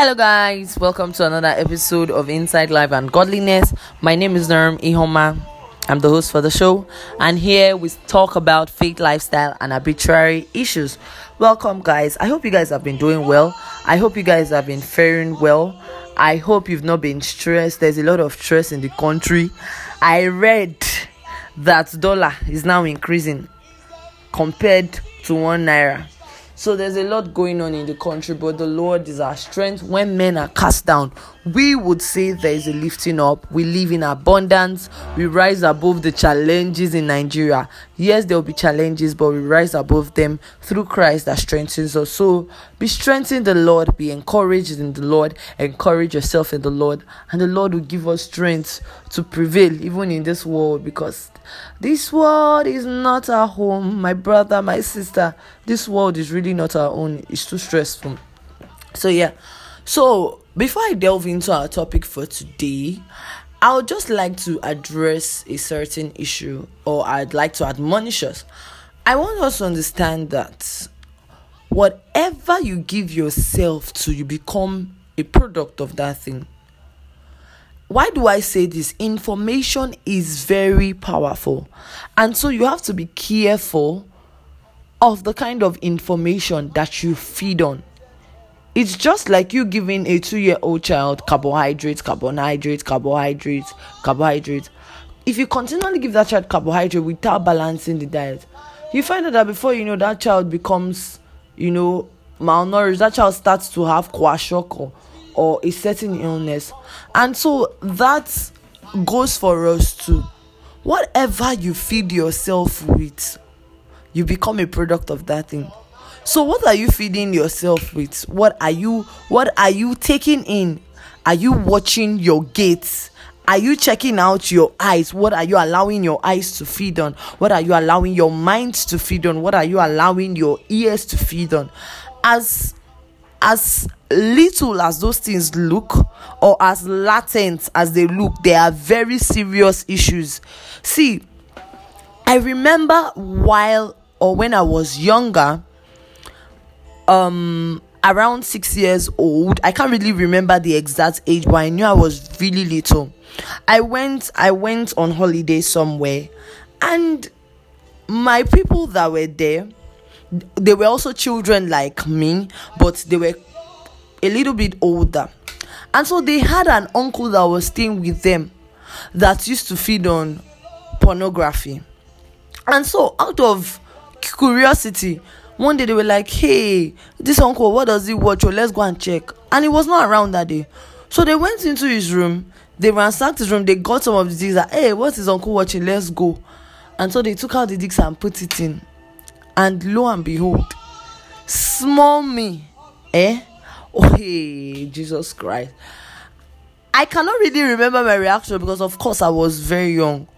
Hello, guys. Welcome to another episode of Inside Life and Godliness. My name is Norm Ihoma. I'm the host for the show, and here we talk about faith, lifestyle, and arbitrary issues. Welcome, guys. I hope you guys have been doing well. I hope you guys have been faring well. I hope you've not been stressed. There's a lot of stress in the country. I read that dollar is now increasing compared to one naira. So there's a lot going on in the country, but the Lord is our strength. When men are cast down, we would say there is a lifting up. We live in abundance. We rise above the challenges in Nigeria. Yes, there will be challenges, but we rise above them through Christ that strengthens us. So be strengthened in the Lord, be encouraged in the Lord, encourage yourself in the Lord, and the Lord will give us strength to prevail even in this world because this world is not our home, my brother, my sister. This world is really not our own. It's too stressful. So yeah. So before I delve into our topic for today, I would just like to address a certain issue, or I'd like to admonish us. I want us to understand that whatever you give yourself to, you become a product of that thing. Why do I say this? Information is very powerful, and so you have to be careful of the kind of information that you feed on. It's just like you giving a two year old child carbohydrates, carbohydrates, carbohydrates, carbohydrates. If you continually give that child carbohydrate without balancing the diet, you find out that before you know that child becomes, you know, malnourished, that child starts to have kwashiorkor or a certain illness. And so that goes for us too. Whatever you feed yourself with, you become a product of that thing. So what are you feeding yourself with? What are you what are you taking in? Are you watching your gates? Are you checking out your eyes? What are you allowing your eyes to feed on? What are you allowing your mind to feed on? What are you allowing your ears to feed on? As as little as those things look or as latent as they look, they are very serious issues. See, I remember while or when I was younger, um around six years old. I can't really remember the exact age but i knew i was really little. I went i went on holiday somewhere and my people that were there they were also children like me but they were a little bit older. And so they had an uncle that was staying with them that used to feed on pornography. And so out of curiosity one day they were like, hey, this uncle, what does he watch? Oh, let's go and check. And he was not around that day. So they went into his room, they ransacked his room, they got some of the things hey, what is uncle watching? Let's go. And so they took out the discs and put it in. And lo and behold, small me, eh? Oh, hey, Jesus Christ. I cannot really remember my reaction because, of course, I was very young.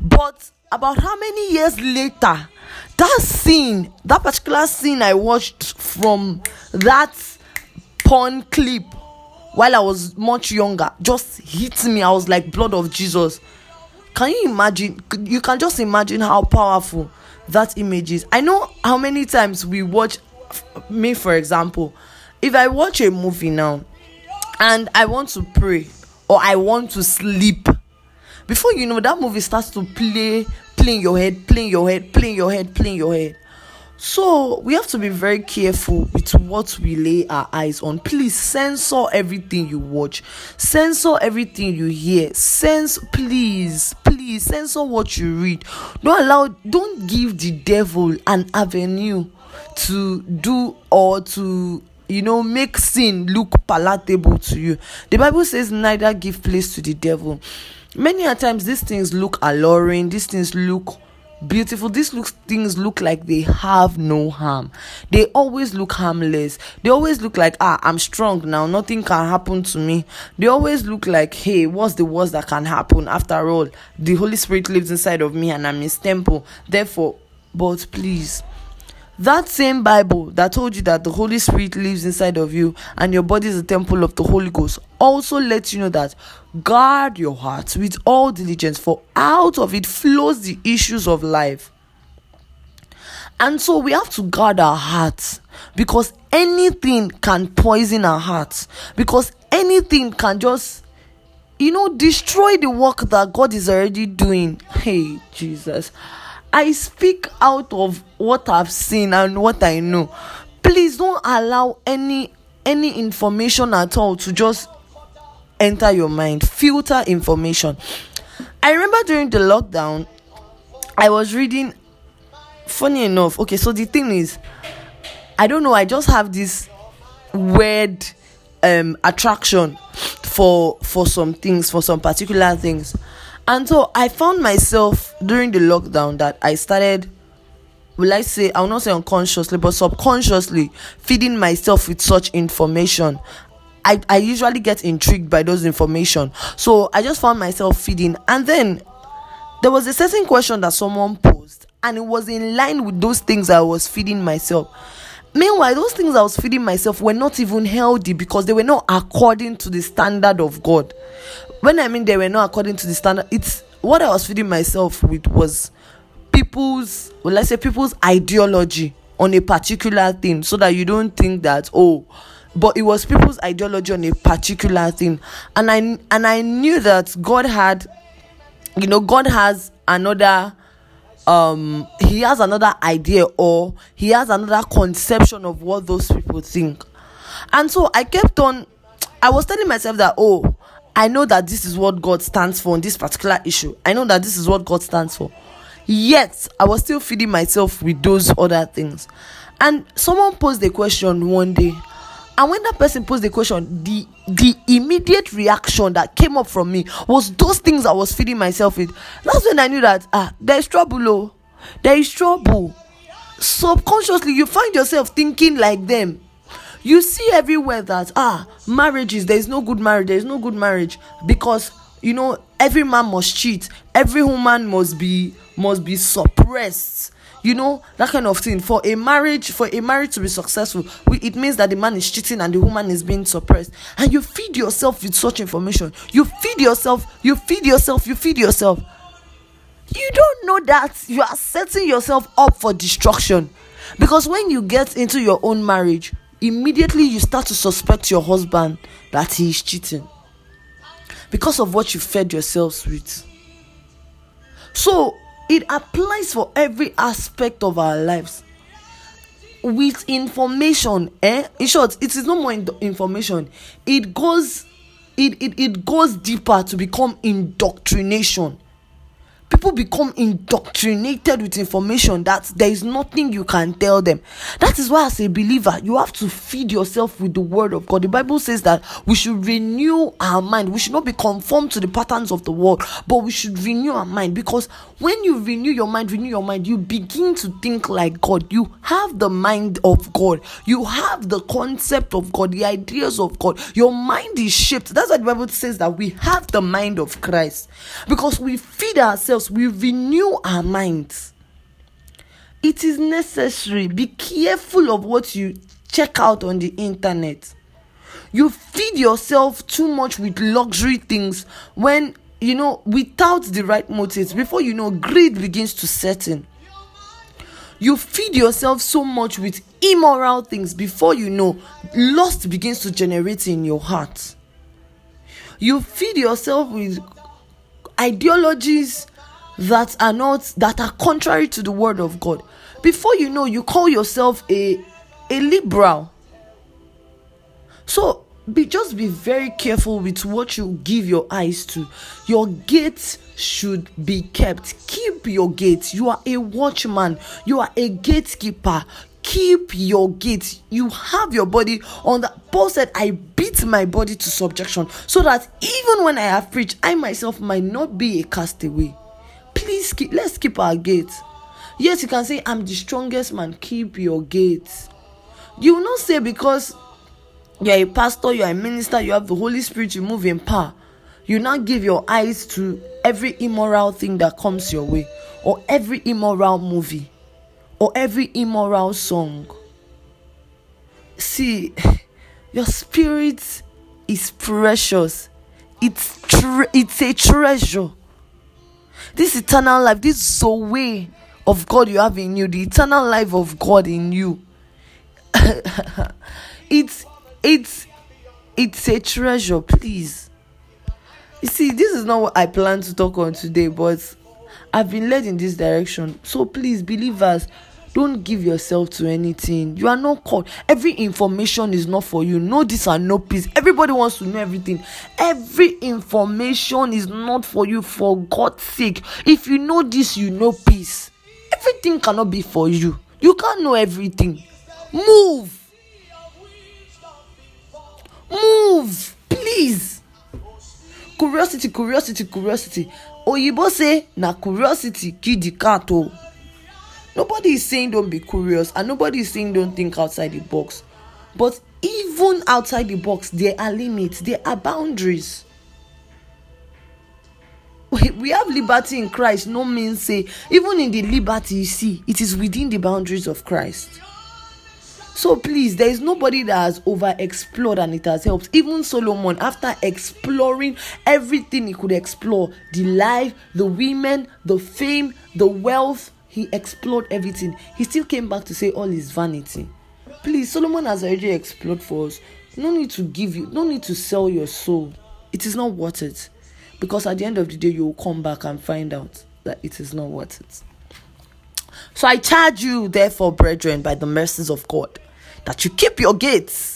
But about how many years later that scene that particular scene i watched from that porn clip while i was much younger just hit me. I was like blood of jesus. Can you imagine? You can just imagine how powerful that image is. I know how many times we watch me for example. If i watch a movie now and i want to pray or i want to sleep before you know that movie starts to play play in your head, playing your head, playing your head, playing your head. So we have to be very careful with what we lay our eyes on. Please censor everything you watch, censor everything you hear. Sense, please, please censor what you read. Don't allow, don't give the devil an avenue to do or to you know make sin look palatable to you. The Bible says neither give place to the devil many a times these things look alluring these things look beautiful these things look like they have no harm. They always look harmless. They always look like ah i'm strong now nothing can happen to me. They always look like hey what's the worst that can happen? After all the holy spirit lives inside of me and i'm his temple. Therefore but please that same Bible that told you that the Holy Spirit lives inside of you and your body is a temple of the Holy Ghost also lets you know that guard your heart with all diligence, for out of it flows the issues of life. And so we have to guard our hearts. because anything can poison our hearts because anything can just you know destroy the work that God is already doing hey Jesus I speak out of what I've seen and what I know. Please don't allow any any information at all to just enter your mind. Filter information. I remember during the lockdown I was reading funny enough okay so the thing is I don't know I just have this weird um attraction for for some things for some particular things and so I found myself during the lockdown that I started will I say, I will not say unconsciously, but subconsciously feeding myself with such information. I, I usually get intrigued by those information. So I just found myself feeding. And then there was a certain question that someone posed, and it was in line with those things I was feeding myself. Meanwhile, those things I was feeding myself were not even healthy because they were not according to the standard of God. When I mean they were not according to the standard, it's what I was feeding myself with was people's well let's say people's ideology on a particular thing so that you don't think that oh but it was people's ideology on a particular thing. And i and i knew that god had you know god has another um he has another idea or he has another conception of what those people think. And so i kept on i was telling myself that oh i know that this is what god stands for on this particular issue i know that this is what god stands for Yet, I was still feeding myself with those other things. And someone posed a question one day. And when that person posed the question, the the immediate reaction that came up from me was those things I was feeding myself with. That's when I knew that ah, there is trouble, oh, there is trouble. Subconsciously, you find yourself thinking like them. You see everywhere that ah, marriages, there is no good marriage, there is no good marriage. Because you know every man must cheat, every woman must be must be suppressed. You know that kind of thing. For a marriage for a marriage to be successful we, it means that the man is cheating and the woman is being suppressed. And you feed yourself with such information. You feed yourself you feed yourself you feed yourself. You don't know that you are setting yourself up for destruction. Because when you get into your own marriage immediately you start to suspect your husband that he is cheating because of what you fed yourselves with. So it applies for every aspect of our lives. With information eh? In short it is no more in- information. It goes it, it it goes deeper to become indoctrination people become indoctrinated with information that there is nothing you can tell them. That is why, as a believer, you have to feed yourself with the word of God. The Bible says that we should renew our mind. We should not be conformed to the patterns of the world, but we should renew our mind because when you renew your mind, renew your mind, you begin to think like God. You have the mind of God, you have the concept of God, the ideas of God. Your mind is shaped. That's why the Bible says that we have the mind of Christ because we feed ourselves we renew our minds. It is necessary. Be careful of what you check out on the internet. You feed yourself too much with luxury things when you know without the right motives. Before you know, greed begins to set in. You feed yourself so much with immoral things before you know, lust begins to generate in your heart. You feed yourself with ideologies that are not that are contrary to the word of God. Before you know, you call yourself a a liberal. So be just be very careful with what you give your eyes to. Your gates should be kept. Keep your gates. You are a watchman. You are a gatekeeper. Keep your gates. You have your body on the Paul said, I beat my body to subjection so that even when I have preached, I myself might not be a castaway please keep let's keep our gates. Yes you can say i'm the strongest man keep your gates. You will not say because you're a pastor you're a minister you have the holy spirit you move in power you now give your eyes to every immoral thing that comes your way or every immoral movie or every immoral song. See your spirit is precious. It's tre- it's a treasure this eternal life, this Zoe of God you have in you, the eternal life of God in you. it's it's it's a treasure please you see this is not what i plan to talk on today but i've been led in this direction so please believers don't give yourself to anything. You are not called every information is not for you. Know this and no peace. Everybody wants to know everything. Every information is not for you for god's sake. If you know this you know peace. Everything cannot be for you. You can't know everything. Move. Move. Please. Curiosity curiosity curiosity. Oyibo say na curiosity kill the cat o nobody is saying don't be curious and nobody is saying don't think outside the box. But even outside the box there are limits there are boundaries. We have liberty in christ no mean say even in the liberty you see it is within the boundaries of christ. So please, there is nobody that has over explored and it has helped. Even Solomon, after exploring everything he could explore the life, the women, the fame, the wealth he explored everything. He still came back to say all is vanity. Please, Solomon has already explored for us. No need to give you, no need to sell your soul. It is not worth it. Because at the end of the day, you will come back and find out that it is not worth it. So I charge you, therefore, brethren, by the mercies of God, that you keep your gates.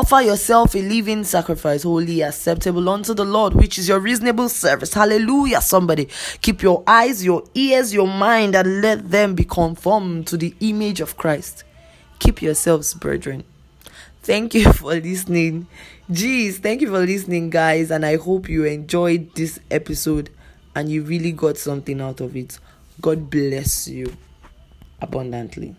Offer yourself a living sacrifice, holy, acceptable unto the Lord, which is your reasonable service. Hallelujah, somebody. Keep your eyes, your ears, your mind, and let them be conformed to the image of Christ. Keep yourselves, brethren. Thank you for listening. Jeez, thank you for listening, guys. And I hope you enjoyed this episode and you really got something out of it. God bless you abundantly.